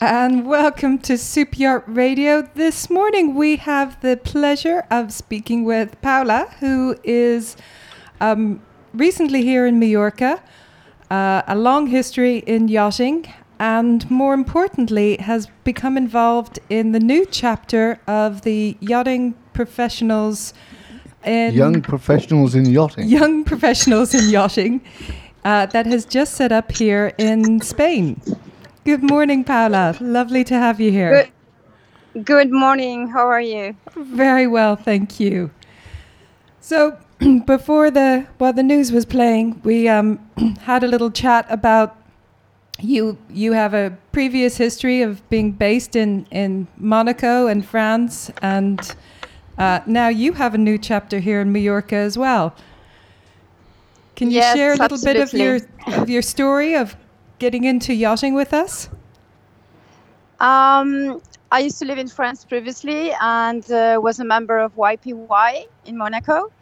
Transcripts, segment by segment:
And welcome to Yacht Radio. This morning we have the pleasure of speaking with Paula, who is um, recently here in Mallorca, uh, a long history in yachting, and more importantly, has become involved in the new chapter of the yachting professionals. In Young professionals in yachting. young professionals in yachting uh, that has just set up here in Spain. Good morning, Paula. Lovely to have you here. Good, good morning. How are you? Very well, thank you. So, before the while the news was playing, we um, had a little chat about you. You have a previous history of being based in in Monaco and France, and uh, now you have a new chapter here in Mallorca as well. Can you Yes, share a little bit of your of your story of getting into yachting with us? Um, I used to live in France previously and uh, was a member of YPY in Monaco.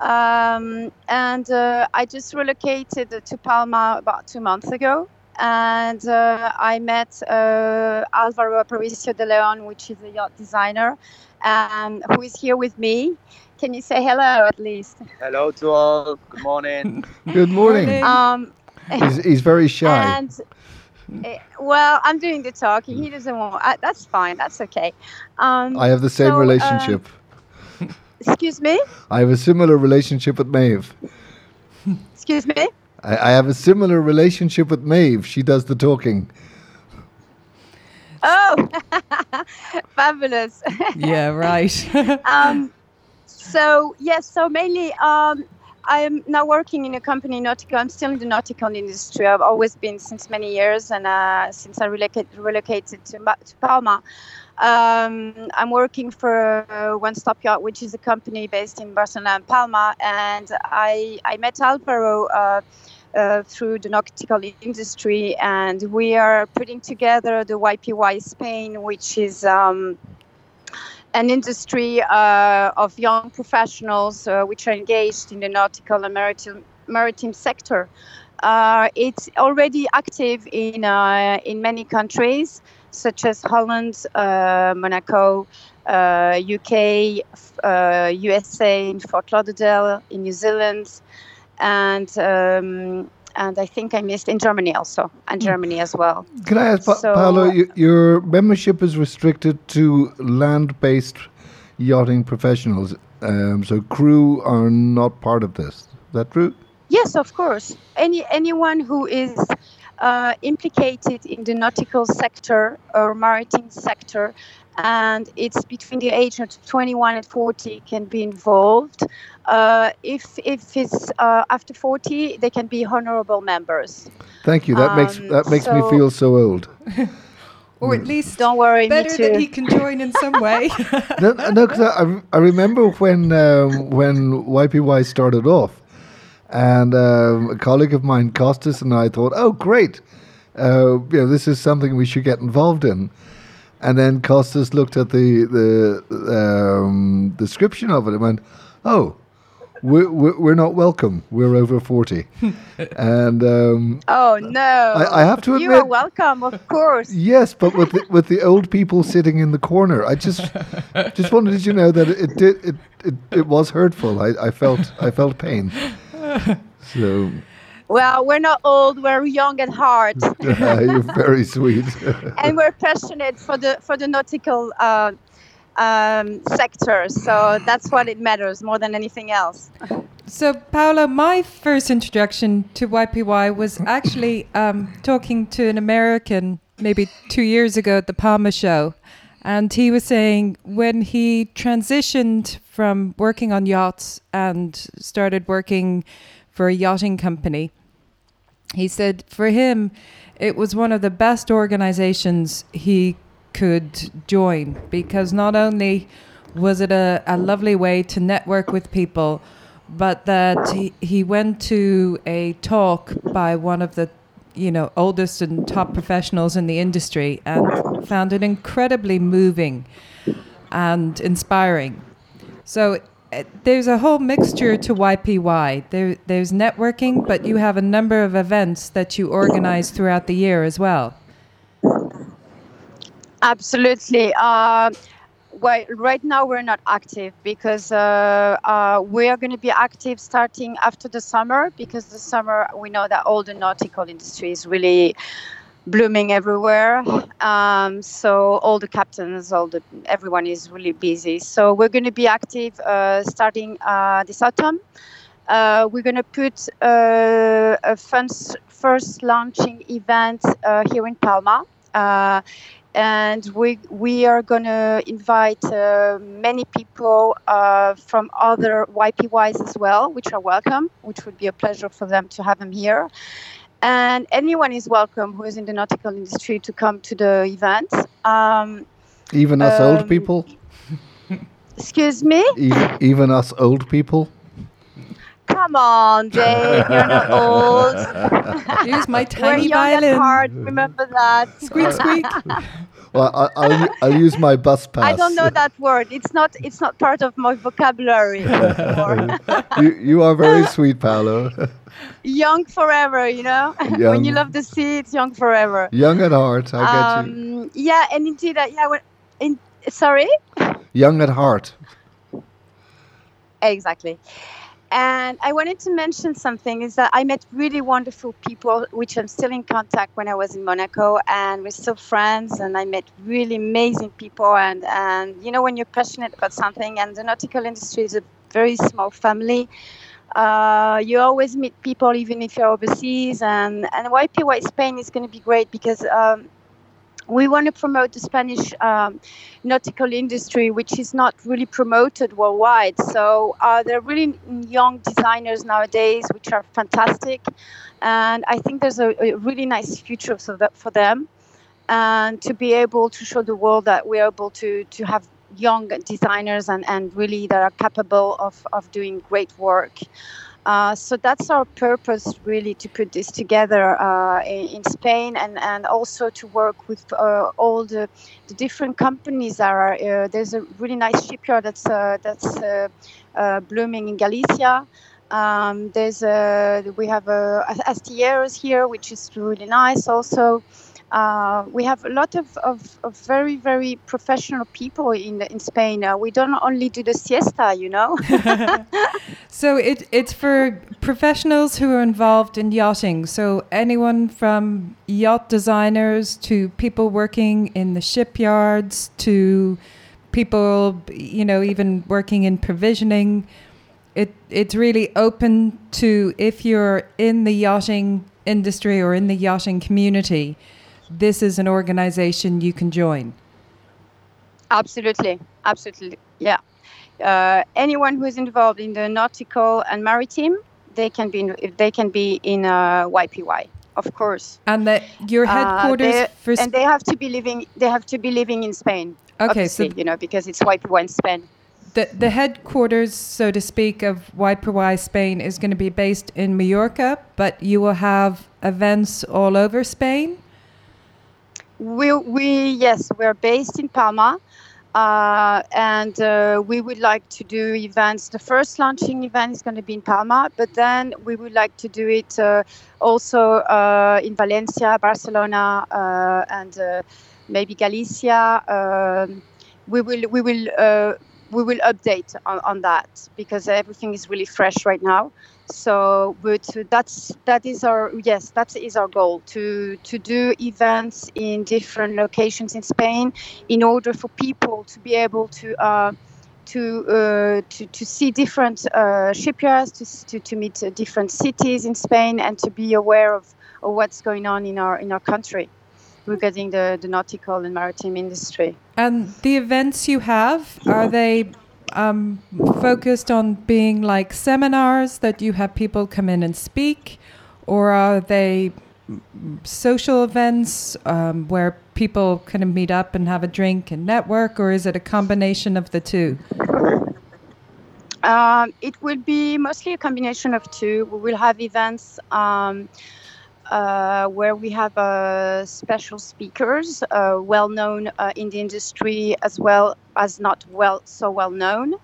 Um, and uh, I just relocated to Palma about two months ago. And uh, I met uh, Alvaro Aparicio de Leon, which is a yacht designer, um, who is here with me. Can you say hello at least? Hello to all. Good morning. Good morning. Morning. Um, He's, he's very shy. And eh, well, I'm doing the talking. He doesn't want. Uh, that's fine. That's okay. Um, I have the same so, uh, relationship. excuse me. I have a similar relationship with Maeve. Excuse me. I, I have a similar relationship with Maeve. She does the talking. Oh, fabulous. yeah, right. um, so yes. So mainly, um, I am now working in a company nautical. I'm still in the nautical industry. I've always been since many years, and uh, since I relocated, relocated to, to Palma. Um, I'm working for uh, One Stop Yacht, which is a company based in Barcelona and Palma, and I I met Alvaro uh, uh, through the nautical industry, and we are putting together the YPY Spain, which is. Um, an industry uh, of young professionals uh, which are engaged in the nautical and maritime, maritime sector. Uh, it's already active in, uh, in many countries, such as Holland, uh, Monaco, UK, uh, USA, in Fort Lauderdale, in New Zealand, and um, and I think I missed in Germany also, and Germany as well. Can I ask, pa- So- Paolo, y- your membership is restricted to land based yachting professionals. Um, so crew are not part of this. Is that true? Yes, of course. Any anyone who is uh, implicated in the nautical sector or maritime sector, and it's between the age of 21 and 40 can be involved. Uh, if if it's uh, after 40, they can be honorable members. Thank you. That makes Um, that makes me feel so old. or at least Don't worry, me better that he can join in some way. no, no, 'cause I, I I remember when um, when YPY started off, and um, a colleague of mine, Costas, and I thought, "Oh, great! Uh, you know, this is something we should get involved in." And then Costas looked at the the um, description of it and went, "Oh, we're, we're we're not welcome. We're over 40. and um, Oh no! I- I have to admit you are admit- welcome, of course. Yes, but with the, with the old people sitting in the corner, I just just wanted you to know that it did it it, it was hurtful. I, I felt I felt pain. So Well, we're not old; we're young at heart. you're very sweet. and we're passionate for the for the nautical uh, um, sector. So that's what it matters more than anything else. So, Paula, my first introduction to YPY was actually um, talking to an American maybe two years ago at the Palma show. And he was saying when he transitioned from working on yachts and started working for a yachting company, he said for him, it was one of the best organizations he could join because not only was it a, a lovely way to network with people, but that he, he went to a talk by one of the you know oldest and top professionals in the industry and found it incredibly moving and inspiring. So there's a whole mixture to YPY. There, there's networking, but you have a number of events that you organize throughout the year as well. Absolutely. Uh, well, right now we're not active because uh, uh, we are going to be active starting after the summer because the summer we know that all the nautical industry is really blooming everywhere. Um, so all the captains, all the everyone is really busy. So we're going to be active uh, starting uh, this autumn. Uh, we're going to put uh, a first, first launching event uh, here in Palma. Uh, and we, we are going to invite many people from other YPYs as well, which are welcome, which would be a pleasure for them to have them here and anyone is welcome who is in the nautical industry to come to the event. Um, even us um, old people. Excuse me. Even, even us old people. Come on, Dave, you're not old. Use my tiny We're young violin. Hard, remember that. Squeak, squeak. Well, I, will I'll use my bus pass. I don't know that word. It's not it's not part of my vocabulary you you are very sweet, Paolo. Young forever, you know. When you love the sea, it's young forever. Young at heart, I get um, you. Yeah, and indeed, uh, yeah. When, in, sorry. Young at heart. Exactly. And I wanted to mention something is that I met really wonderful people, which I'm still in contact when I was in Monaco, and we're still friends. And I met really amazing people. And, and you know, when you're passionate about something, and the nautical industry is a very small family, uh, you always meet people, even if you're overseas. And, and YPY Spain is going to be great because um, we want to promote the Spanish um, nautical industry, which is not really promoted worldwide. So uh, there are really young designers nowadays, which are fantastic, and I think there's a, a really nice future for, that, for them. And to be able to show the world that we're able to to have young designers and, and really that are capable of, of doing great work. Uh, so that's our purpose, really, to put this together uh, in, in, Spain and, and also to work with uh, all the, the different companies that are. Uh, there's a really nice shipyard that's uh, that's blooming in Galicia. Um, there's a, we have a astilleros here, which is really nice also. Uh, we have a lot of, of, of, very, very professional people in, in Spain. Uh, we don't only do the siesta, you know. so it, it's for professionals who are involved in yachting. So anyone from yacht designers to people working in the shipyards to people, you know, even working in provisioning. It, it's really open to if you're in the yachting industry or in the yachting community this is an organization you can join. Absolutely, absolutely, yeah. Uh, anyone who is involved in the nautical and maritime, they can be in, they can be in uh, YPY, of course. And that your uh, headquarters uh, for and they have to be living they have to be living in Spain. Okay, so you know because it's YPY in Spain. The, the headquarters, so to speak, of YPY Spain is going to be based in Mallorca, but you will have events all over Spain. We, we yes, we're based in Palma. Uh, and uh, we would like to do events. The first launching event is going to be in Palma, but then we would like to do it uh, also uh, in Valencia, Barcelona, uh, and uh, maybe Galicia. Um, we will we will we will update on, on that because everything is really fresh right now so but that's that is our yes that is our goal to to do events in different locations in spain in order for people to be able to uh, to, uh, to to see different uh, shipyards, to, to, to meet uh, different cities in Spain, and to be aware of, of what's going on in our in our country regarding the, the nautical and maritime industry. And the events you have are they um, focused on being like seminars that you have people come in and speak, or are they social events um, where people kind of meet up and have a drink and network, or is it a combination of the two? Um, it will be mostly a combination of two. We will have events um, where we have uh, special speakers, uh, well known uh, in the industry as well as not well so well known,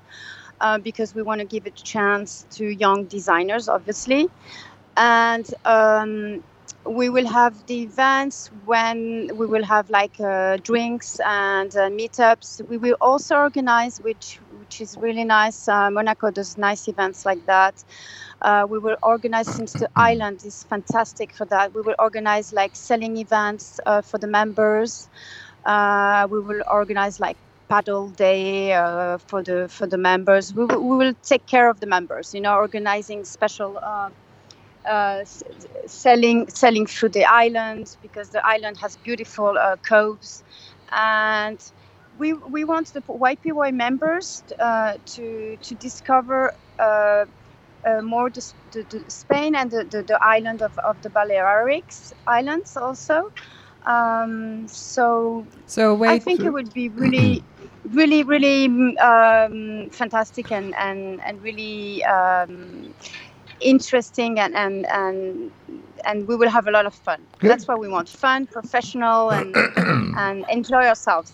uh, because we want to give a chance to young designers, obviously, and. Um, we will have the events when we will have like uh, drinks and uh, meetups. We will also organize, which which is really nice. Uh, Monaco does nice events like that. Uh, we will organize since the island is fantastic for that. We will organize like selling events uh, for the members. Uh, we will organize like paddle day uh, for the for the members. We will, we will take care of the members. You know, organizing special. Uh, uh, s- selling selling through the island because the island has beautiful coves and we we want the YPY members uh, to to discover uh, uh, more the, the, the Spain and the, the, the island of, of the Balearics Islands also. Um, so So I wait, think it would be really, really, really um, fantastic and, and, and really um, interesting and, and, and, and we will have a lot of fun. Good. That's what we want fun, professional, and, and enjoy ourselves.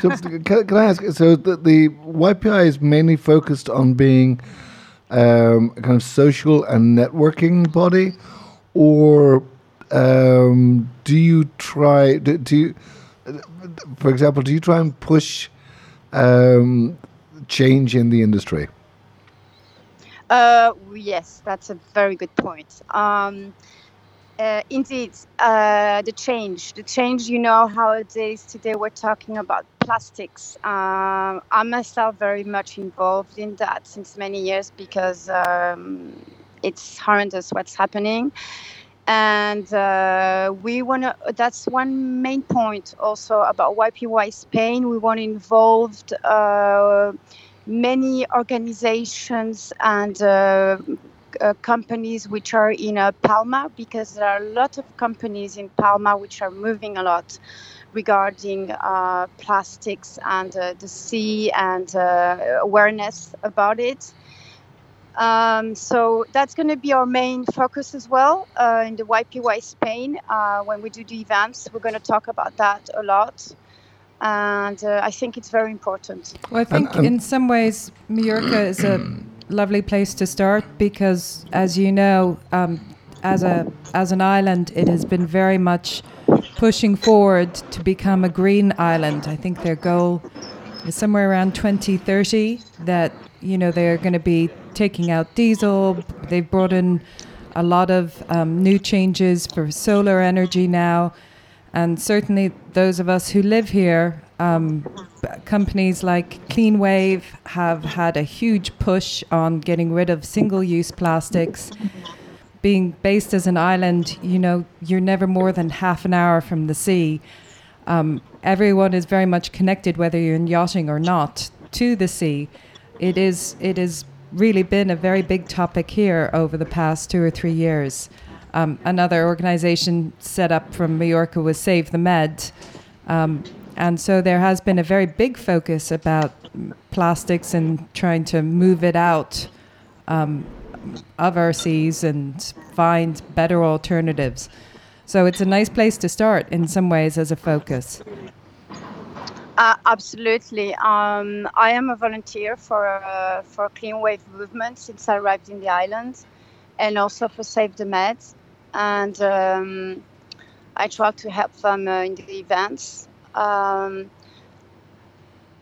so can, can I ask? So the, the YPI is mainly focused on being um, kind of social and networking body, or um, do you try? Do, do you, for example, do you try and push um, change in the industry? Uh, yes, that's a very good point. Um, uh, indeed, uh, the change, the change, you know, nowadays, today we're talking about plastics. Um, I'm myself very much involved in that since many years because um, it's horrendous what's happening. And uh, we want to, that's one main point also about YPY Spain. We want to involve uh, many organizations and uh, uh, companies which are in uh, Palma because there are a lot of companies in Palma which are moving a lot regarding uh, plastics and uh, the sea and uh, awareness about it. Um, so that's going to be our main focus as well uh, in the YPY Spain. Uh, when we do the events, we're going to talk about that a lot. And uh, I think it's very important. Well, I think and- in some ways Mallorca is a lovely place to start because, as you know, um, as a as an island, it has been very much pushing forward to become a green island. I think their goal is somewhere around 2030 that you know they're going to be taking out diesel. They've brought in a lot of um, new changes for solar energy now. And certainly, those of us who live here, um, companies like Clean Wave have had a huge push on getting rid of single use plastics. Being based as an island, you know, you're never more than half an hour from the sea. Um, everyone is very much connected, whether you're in yachting or not, to the sea. It is. It has really been a very big topic here over the past two or three years. Um, another organization set up from Mallorca was Save the Med. Um, and so there has been a very big focus about plastics and trying to move it out um, of our seas and find better alternatives. So it's a nice place to start in some ways as a focus. Uh, absolutely. Um, I am a volunteer for uh, for Clean Wave movement since I arrived in the island, and also for Save the Med, and um, I try to help them uh, in the events. Um,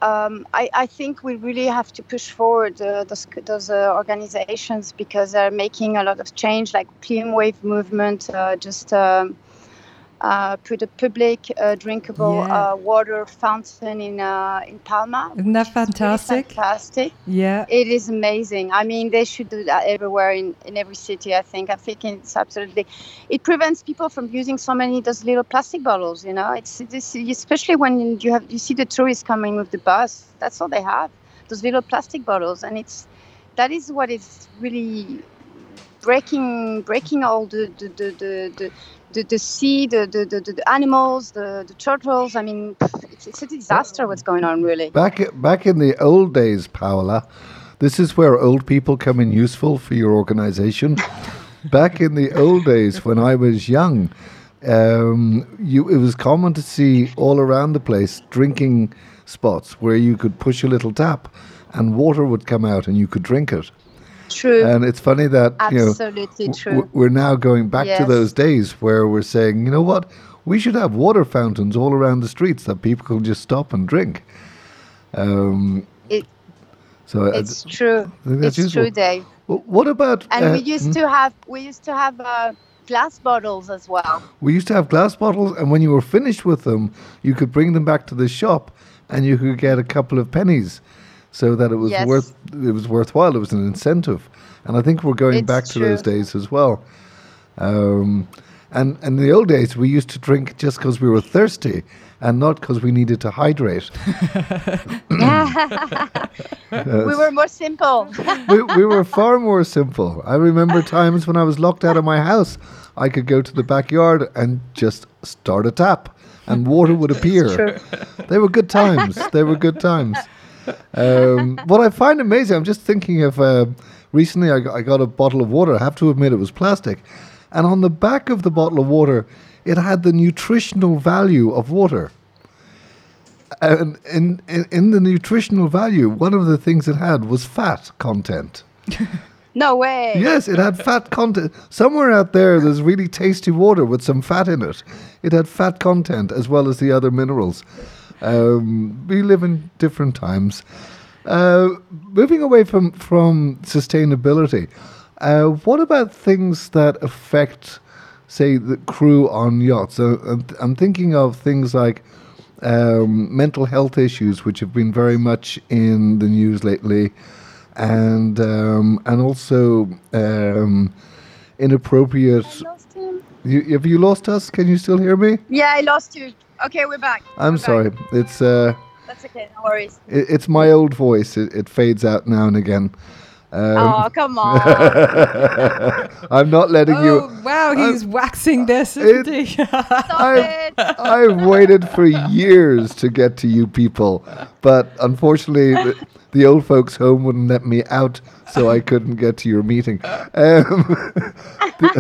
um, I, I think we really have to push forward uh, those, those uh, organizations because they're making a lot of change, like Clean Wave movement, uh, just um, uh, put a public uh, drinkable Yeah. uh, water fountain in uh, in Palma. Isn't that is really fantastic? fantastic. Yeah. It is amazing. I mean, they should do that everywhere in, in every city. I think. I think it's absolutely. It prevents people from using so many those little plastic bottles. You know, it's this, especially when you have you see the tourists coming with the bus. That's all they have. Those little plastic bottles, and it's that is what is really breaking breaking all the the the the, the the, the sea, the, the, the, the animals, the, the turtles. I mean, it's, it's a disaster what's going on, really. Back back in the old days, Paola, this is where old people come in useful for your organization. back in the old days, when I was young, um, you it was common to see all around the place drinking spots where you could push a little tap, and water would come out and you could drink it. True. And it's funny that you know true. w- we're now going back to those days where we're saying, you know what, we should have water fountains all around the streets that people can just stop and drink. Um, It- so I- it's true. think that's It's useful. true, Dave. what about? And uh, we used to have we used to have uh, glass bottles as well. We used to have glass bottles, and when you were finished with them, you could bring them back to the shop, and you could get a couple of pennies, so that it was Yes. worth it was worthwhile. It was an incentive, and I think we're going It's back to those days as well. Um, and, and in the old days, we used to drink just because we were thirsty, and not because we needed to hydrate. we were more simple. we, we were far more simple. I remember times when I was locked out of my house, I could go to the backyard and just start a tap, and water would appear. true. They were good times. They were good times. Um, what I find amazing, I'm just thinking of uh, recently I got, I got a bottle of water. I have to admit it was plastic. And on the back of the bottle of water, it had the nutritional value of water. And in, in, in the nutritional value, one of the things it had was fat content. No way. Yes, it had fat content. Somewhere out there, there's really tasty water with some fat in it. It had fat content as well as the other minerals. Um, we live in different times. Uh, moving away from, from sustainability, uh, what about things that affect, say, the crew on yachts? Uh, I'm- thinking of things like um, mental health issues, which have been very much in the news lately, and um, and also um, inappropriate. I lost him. You, have you lost us? Can you still hear me? Yeah, I lost you. Okay, we're back. I'm We're back. sorry. It's uh, That's okay. No worries. it, it's my old voice. It, it fades out now and again. Um, oh, come on. I'm not letting you. Oh, wow, he's waxing this, it- isn't he? Stop I- it. I've waited for years to get to you people, but unfortunately, the, the old folks home wouldn't let me out, so I couldn't get to your meeting. Um,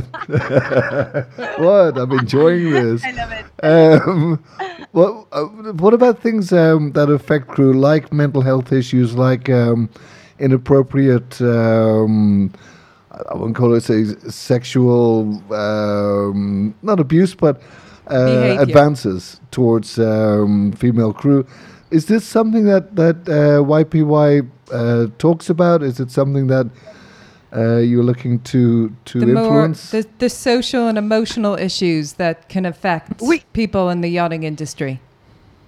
what? I'm enjoying this. I love it. Um, what, uh, what about things um, that affect crew, like mental health issues, like um, inappropriate, um, I won't call it say sexual, um, not abuse, but uh, advances towards um, female crew. Is this something that that uh, YPY uh, talks about? Is it something that uh, you're looking to to the more influence? the, the social and emotional issues that can affect We- people in the yachting industry.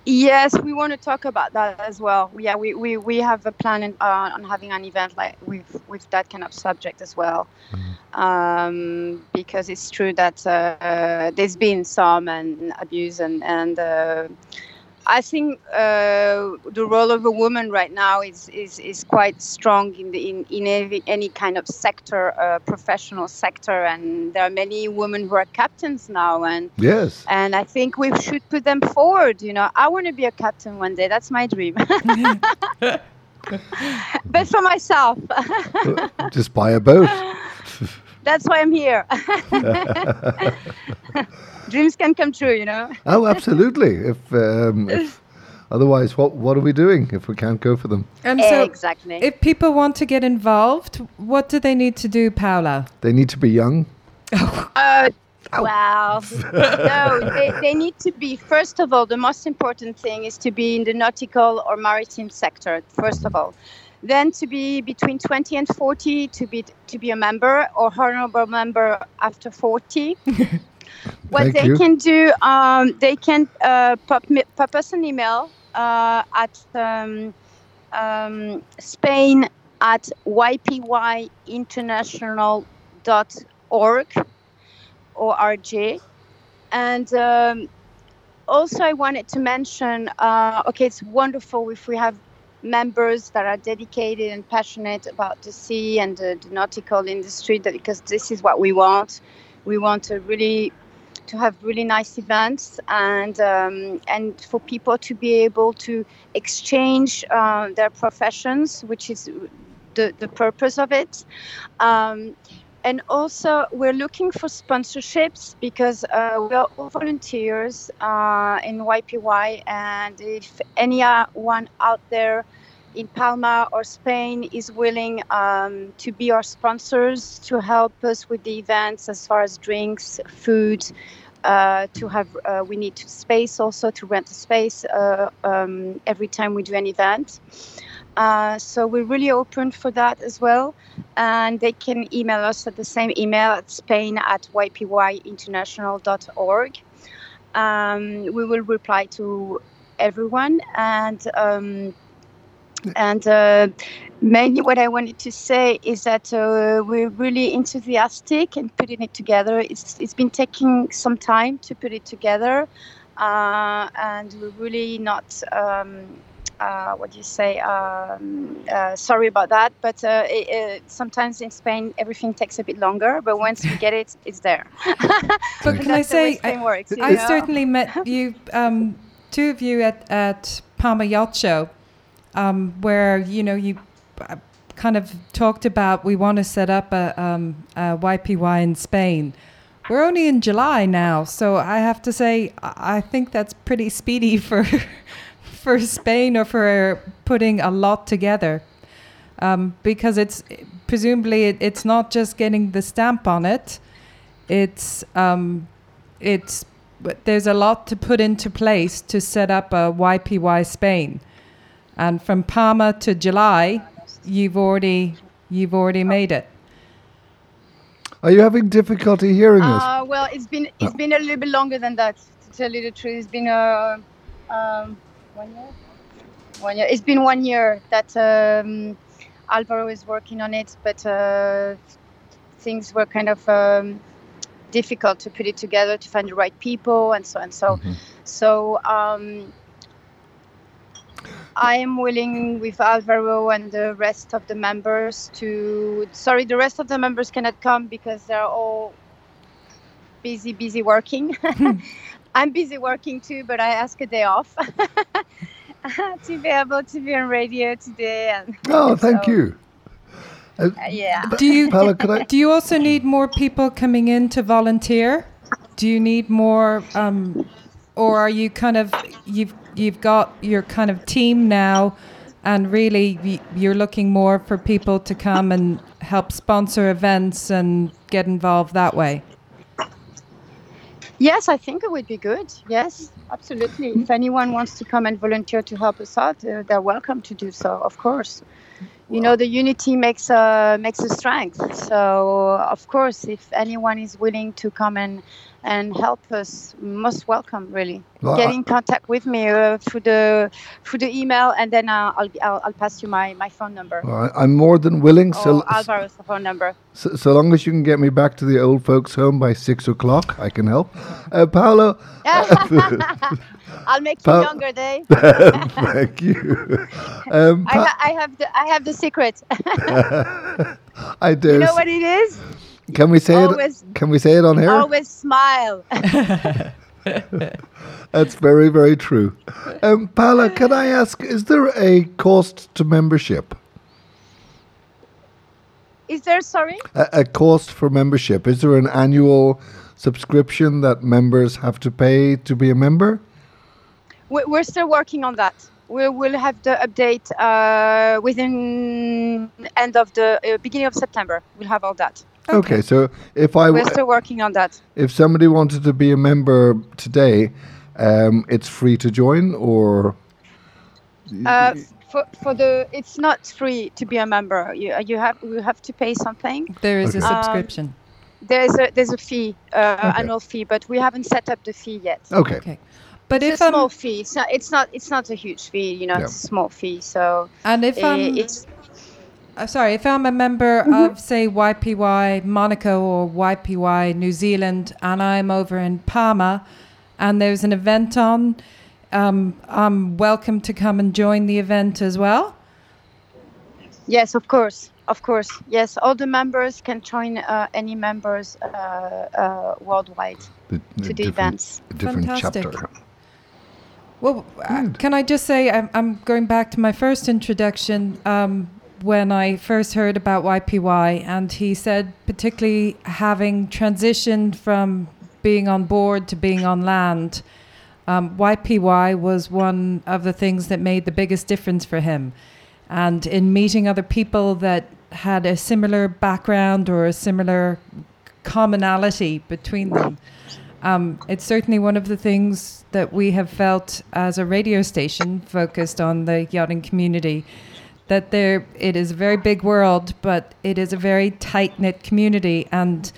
Yes, we want to talk about that as well. Yeah, we, we, we have a plan in, uh, on having an event like with with that kind of subject as well, um, because it's true that uh, there's been some and abuse and and uh, I think uh, the role of a woman right now is, is, is quite strong in the in, in any, any kind of sector, uh, professional sector, and there are many women who are captains now and yes. and I think we should put them forward. You know, I want to be a captain one day. That's my dream. but for myself, Just buy a boat. that's why I'm here. Dreams can come true, you know. Oh, absolutely. If, um, if otherwise, what what are we doing if we can't go for them? And so, exactly. if people want to get involved, what do they need to do, Paula? They need to be young. Uh, well, no, they, they need to be, first of all, the most important thing is to be in the nautical or maritime sector, first of all. Then to be between 20 and 40 to be to be a member or honorable member after 40. what Thank they you. can do, um, they can uh, pop, me, pop us an email uh, at um, um, Spain at ypyinternational.org or RJ. And um, also, I wanted to mention uh, okay, it's wonderful if we have members that are dedicated and passionate about the sea and the, the nautical industry that, because this is what we want. We want to really to have really nice events and um, and for people to be able to exchange uh, their professions, which is the, the purpose of it. Um, and also, we're looking for sponsorships because uh, we are all volunteers uh, in YPY. And if anyone out there in Palma or Spain is willing um, to be our sponsors to help us with the events as far as drinks, food. Uh, to have, uh, we need space also to rent a space uh, um, every time we do an event. Uh, so we're really open for that as well. And they can email us at the same email at spain at ypyinternational.org. Um, we will reply to everyone and um, and uh, mainly what I wanted to say is that uh, we're really enthusiastic in putting it together. It's, it's been taking some time to put it together, uh, and we're really not. Um, uh, what do you say? Um, uh, sorry about that, but uh, it, it, sometimes in Spain everything takes a bit longer. But once we get it, it's there. but can I say, I, works, I certainly met you, um, two of you at at Palma Yacht Show um, where you know you uh, kind of talked about we want to set up a, um, a, YPY in Spain. We're only in July now, so I have to say I think that's pretty speedy for for Spain or for putting a lot together, um, because it's presumably it, it's not just getting the stamp on it. It's um, it's there's a lot to put into place to set up a YPY Spain. And from Palma to July, you've already you've already made it. Are you having difficulty hearing us? Uh, well, it's been it's been a little bit longer than that. To tell you the truth, it's been uh, um, one year. One year. It's been one year that um, Alvaro is working on it, but uh, things were kind of um, difficult to put it together to find the right people and so and so. Mm-hmm. So um, I am willing with Alvaro and the rest of the members to. Sorry, the rest of the members cannot come because they're all busy, busy working. Hmm. I'm busy working too, but I ask a day off to be able to be on radio today. And oh, thank so, you. Uh, yeah. Do you do you also need more people coming in to volunteer? Do you need more, um, or are you kind of you've you've got your kind of team now, and really you're looking more for people to come and help sponsor events and get involved that way. Yes, I think it would be good. Yes, absolutely. If anyone wants to come and volunteer to help us out, uh, they're welcome to do so. Of course you know the unity makes a makes a strength. So of course if anyone is willing to come and and help us most welcome really. Well, get in contact with me uh, through the through the email and then uh, I'll, I'll, I'll pass you my my phone number. Well, i'm more than willing so alvaro's phone number. So, so, long as you can get me back to the old folks home by six o'clock i can help. Uh, paolo I'll make you pa- younger, Dave. Thank you. Um, I, ha- I, have the I have the secret. I do. You know what it is? Can we say always, it? Can we say it on here? Always smile. That's very, very true. Um, Paola, can I ask, is there a cost to membership? Is there, sorry? A, a, cost for membership. Is there an annual subscription that members have to pay to be a member? We're still working on that. We will have the update uh, within end of the uh, beginning of September. We'll have all that. Okay. okay, so if I we're still working on that. If somebody wanted to be a member today, um, it's free to join, or uh, for for the it's not free to be a member. You you have you have to pay something. There is okay. a subscription. Um, there's a there's a fee, uh, okay. annual fee, but we haven't set up the fee yet. Okay. Okay. But it's if a small fee, it's not, it's not it's not a huge fee. You know, yeah. it's a small fee. So and if I'm it's uh, sorry, if I'm a member mm-hmm. of say YPY Monaco or YPY New Zealand, and I'm over in Palma, and there's an event on, um, I'm welcome to come and join the event as well. Yes, of course. Of course, yes. All the members can join uh, any members uh, uh, worldwide the, the to the events. different Fantastic. chapter. Well, uh, can I just say, I'm, I'm, going back to my first introduction um, when I first heard about YPY, and he said, particularly having transitioned from being on board to being on land, um, YPY was one of the things that made the biggest difference for him. and in meeting other people that had a similar background or a similar commonality between them. Um, it's certainly one of the things that we have felt as a radio station focused on the yachting community. That there, it is a very big world, but it is a very tight knit community, and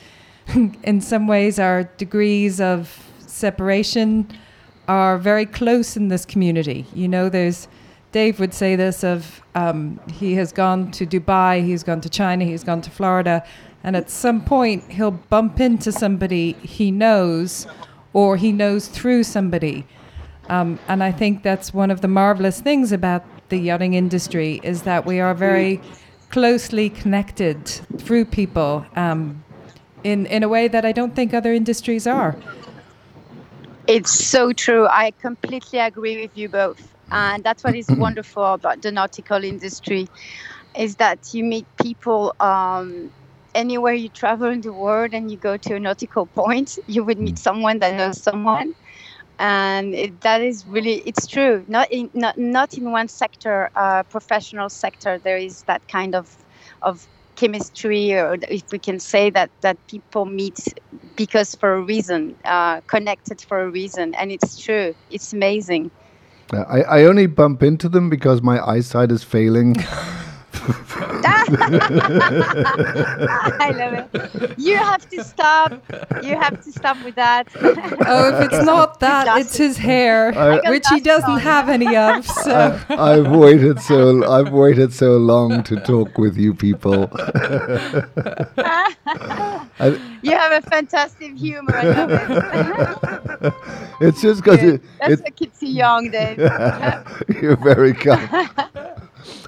in some ways, our degrees of separation are very close in this community. You know, there's Dave would say this of um, he has gone to Dubai, he's gone to China, he's gone to Florida, and at some point he'll bump into somebody he knows or he knows through somebody. Um, and I think that's one of the marvelous things about the yachting industry is that we are very closely connected through people um, in, in a way that I don't think other industries are. It's so true. I completely agree with you both. And that's what is wonderful about the nautical industry is that you meet people um, anywhere you travel in the world and you go to a nautical point, you would meet someone that knows someone. And it, that is really, it's true. Not in, not, not in one sector, uh, professional sector, there is that kind of, of chemistry, or if we can say that, that people meet because for a reason, uh, connected for a reason. And it's true. It's amazing. I, I only bump into them because my eyesight is failing. I love it. You have to stop. You have to stop with that. oh, if it's not that, it's his hair, I, which he doesn't have any of. So I, have waited so I've waited so long to talk with you people. I, you have a fantastic humor. I love it. it's just because it, that's what keeps you young, Dave. You're very kind.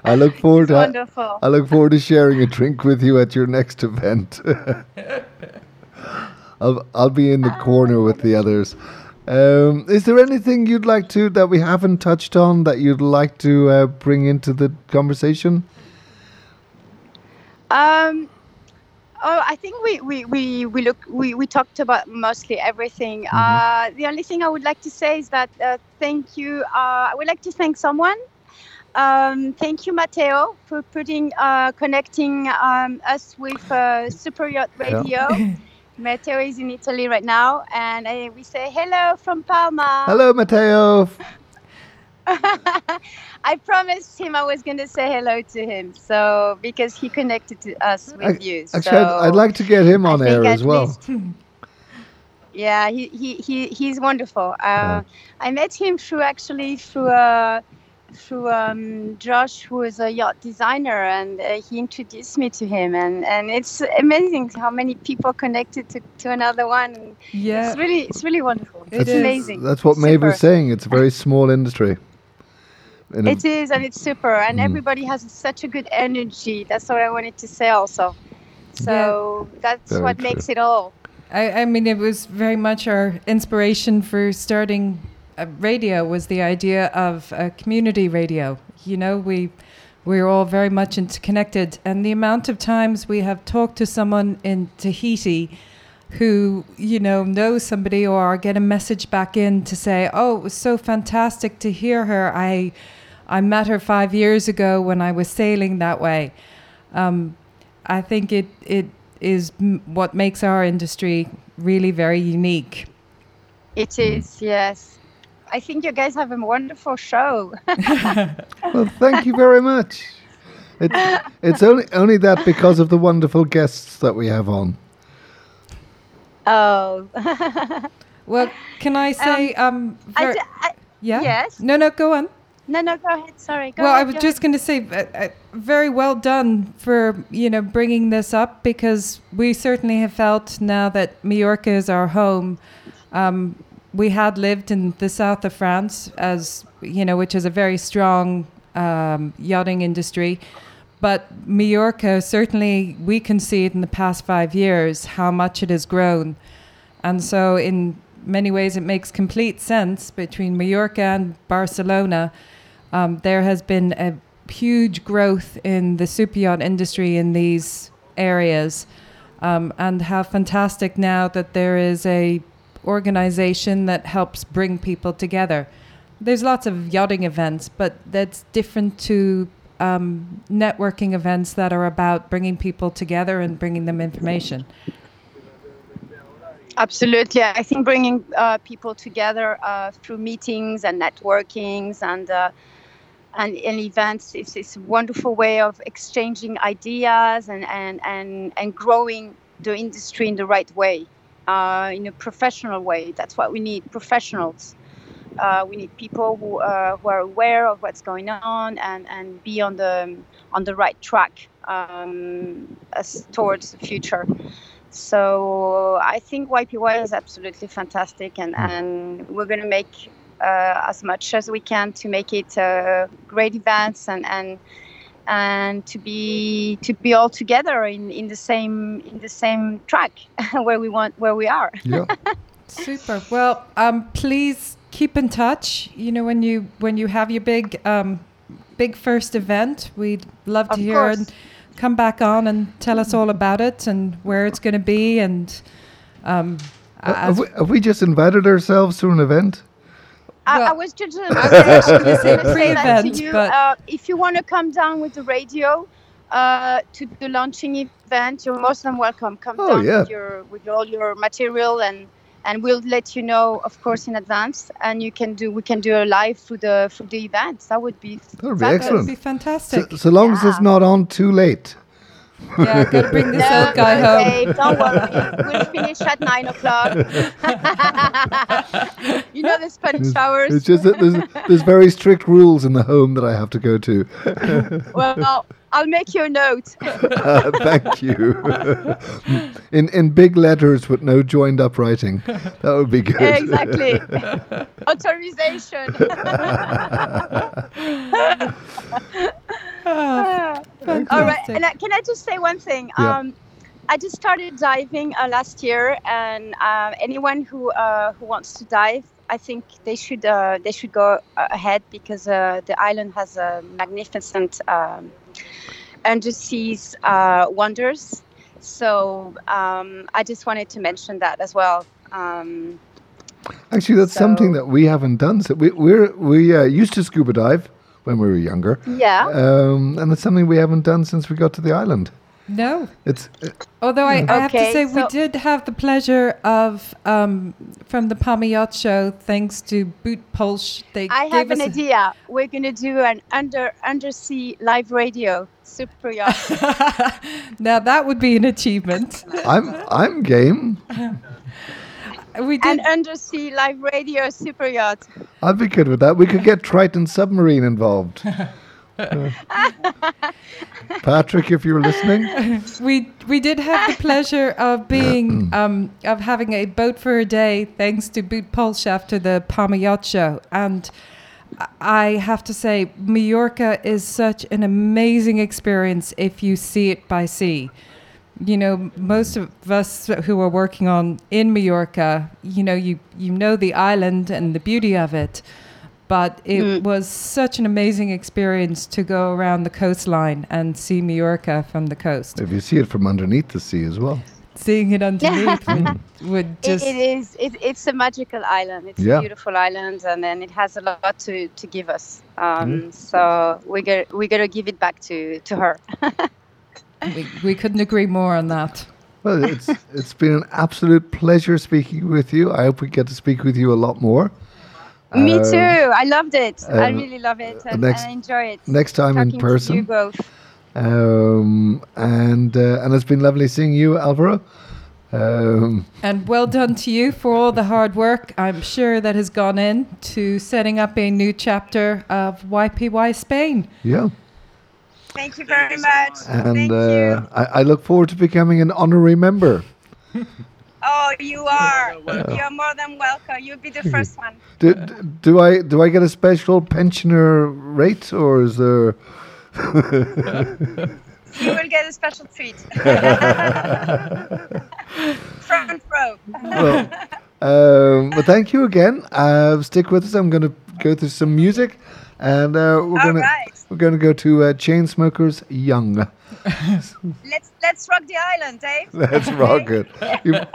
I look forward to wonderful. I look forward to sharing a drink with you at your next event. I'll I'll be in the corner with the others. Um, is there anything you'd like to that we haven't touched on that you'd like to uh, bring into the conversation? Um. Oh, I think we, we, we, we look we, we talked about mostly everything. Mm-hmm. Uh, the only thing I would like to say is that uh, thank you. Uh, I would like to thank someone um, thank you, Matteo, for putting uh, connecting um, us with uh, Super Yacht Radio. Yeah. Matteo is in Italy right now, and I, we say hello from Palma. Hello, Matteo. I promised him I was going to say hello to him, so because he connected to us with I, you. Actually, so I'd, I'd, like to get him on air as well. Yeah, he, he, he he's wonderful. Uh, yeah. I met him through actually through. Uh, through um, Josh, who is a yacht designer, and uh, he introduced me to him, and, and it's amazing how many people connected to, to another one. Yeah, it's really it's really wonderful. It's amazing. That's what Maeve was saying. It's a very small industry. It is, and it's super, and mm. everybody has such a good energy. That's what I wanted to say also. So yeah. that's very what true. makes it all. I, I mean, it was very much our inspiration for starting radio was the idea of a community radio. You know, we we're all very much interconnected, and the amount of times we have talked to someone in Tahiti who you know knows somebody or get a message back in to say, "Oh, it was so fantastic to hear her. I I met her five years ago when I was sailing that way." Um, I think it it is m- what makes our industry really very unique. It is, yes. I think you guys have a wonderful show. well, thank you very much. It's, it's only only that because of the wonderful guests that we have on. Oh. well, can I say um, um I d- I, yeah? Yes. No, no, go on. No, no, go ahead. Sorry. Go well, ahead, I was just going to say, uh, uh, very well done for you know bringing this up because we certainly have felt now that Majorca is our home. Um, we had lived in the south of France, as you know, which is a very strong um, yachting industry. But Majorca, certainly, we can see it in the past five years how much it has grown, and so in many ways it makes complete sense between Majorca and Barcelona. Um, there has been a huge growth in the super yacht industry in these areas, um, and how fantastic now that there is a organization that helps bring people together. There's lots of yachting events, but that's different to um, networking events that are about bringing people together and bringing them information. Absolutely. I think bringing uh, people together uh, through meetings and networkings and uh, and, and events is, is a wonderful way of exchanging ideas and, and, and, and growing the industry in the right way, uh, in a professional way. That's what we need professionals. Uh, we need people who, uh, who are aware of what's going on and, and be on the on the right track um, as towards the future. So I think YPY is absolutely fantastic, and, and we're going to make uh, as much as we can to make it uh, great events and and and to be to be all together in, in the same in the same track where we want where we are. Yeah. Super. Well, um, please keep in touch. You know, when you when you have your big um, big first event, we'd love to Of hear course. and come back on and tell us all about it and where it's going to be and. Um, Uh, have, we, have we just invited ourselves to an event? I, I Well, was just I was actually gonna say that to you. but- Uh, if you want to come down with the radio uh, to the launching event, you're most than welcome. Come Oh, down yeah. with your with all your material and. And we'll let you know, of course, in advance, and you can do. We can do a live through the through the event. That would be. That would be fabulous. that would be fantastic. So, so long as it's not on too late. Yeah, got to bring this No, old guy no, home. Don't worry. We'll finish at nine o'clock. you know the Spanish hours. It's just that there's, there's very strict rules in the home that I have to go to. Well, I'll make you a note. Thank you. in in big letters with no joined up writing. That would be good. exactly. Authorization. Oh, All right. And I, can I just say one thing? Yeah. Um, I just started diving uh, last year, and uh, anyone who uh, who wants to dive, I think they should uh, they should go uh, ahead because uh, the island has a magnificent um, underseas uh, wonders. So um, I just wanted to mention that as well. Um, Actually, that's something that we haven't done. So we we're, we uh, used to scuba dive when we were younger, yeah. um, and it's something we haven't done since we got to the island. No. It's Although I, I have to Okay, say, we did have the pleasure of, um, from the Palma Yacht Show, thanks to Boot Pulse, they I gave have an us a- idea. We're gonna do an under undersea live radio super yacht. now that would be an achievement. I'm I'm game. We did. an undersea live radio super yacht. I'd be good with that. We could get Triton submarine involved. Uh, Patrick, if you're listening, we we did have the pleasure of being um, of having a boat for a day thanks to Boot Pulse after the Palma Yacht Show, and I- I have to say Mallorca is such an amazing experience if you see it by sea. You know, most of us who are working on in Mallorca, you know, you you know the island and the beauty of it. But it Mm. was such an amazing experience to go around the coastline and see Mallorca from the coast. if you see it from underneath the sea as well. Seeing it underneath would, would It, it is. It, it's a magical island. It's Yeah. a beautiful island, and then it has a lot to, to give us. Um, So we got we got to give it back to, to her. we, we couldn't agree more on that. Well, it's it's been an absolute pleasure speaking with you. I hope we get to speak with you a lot more. Me Um, too. I loved it. I really love it, and, next- and I enjoy it. Next time in Talking to you person. both. Um, and uh, and it's been lovely seeing you, Alvaro. Um, And well done to you for all the hard work I'm sure that has gone in to setting up a new chapter of YPY Spain. yeah, Thank you very much. and Thank uh, you. I, I look forward to becoming an honorary member. Oh, you are. You're more than welcome. You'll be the first one. Do, do I do I get a special pensioner rate, or is there? You will get a special treat. Front row. well, um, well, thank you again. Uh, stick with us. I'm going to go through some music, and uh, we're All going to right. we're going to go to uh, Chainsmokers Young. Let's let's rock the island, Dave. Let's rock it. You've,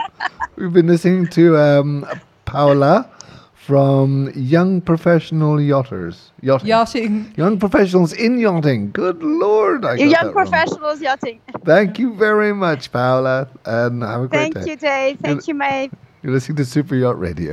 we've been listening to um, Paola from Young Professional Yachters. Yachting. Yachting. Young professionals in yachting. Good lord. I Young that wrong. professionals yachting. Thank you very much, Paola, and have a great Thank day. you, Dave. Thank you, Maeve. You're listening to Super Yacht Radio.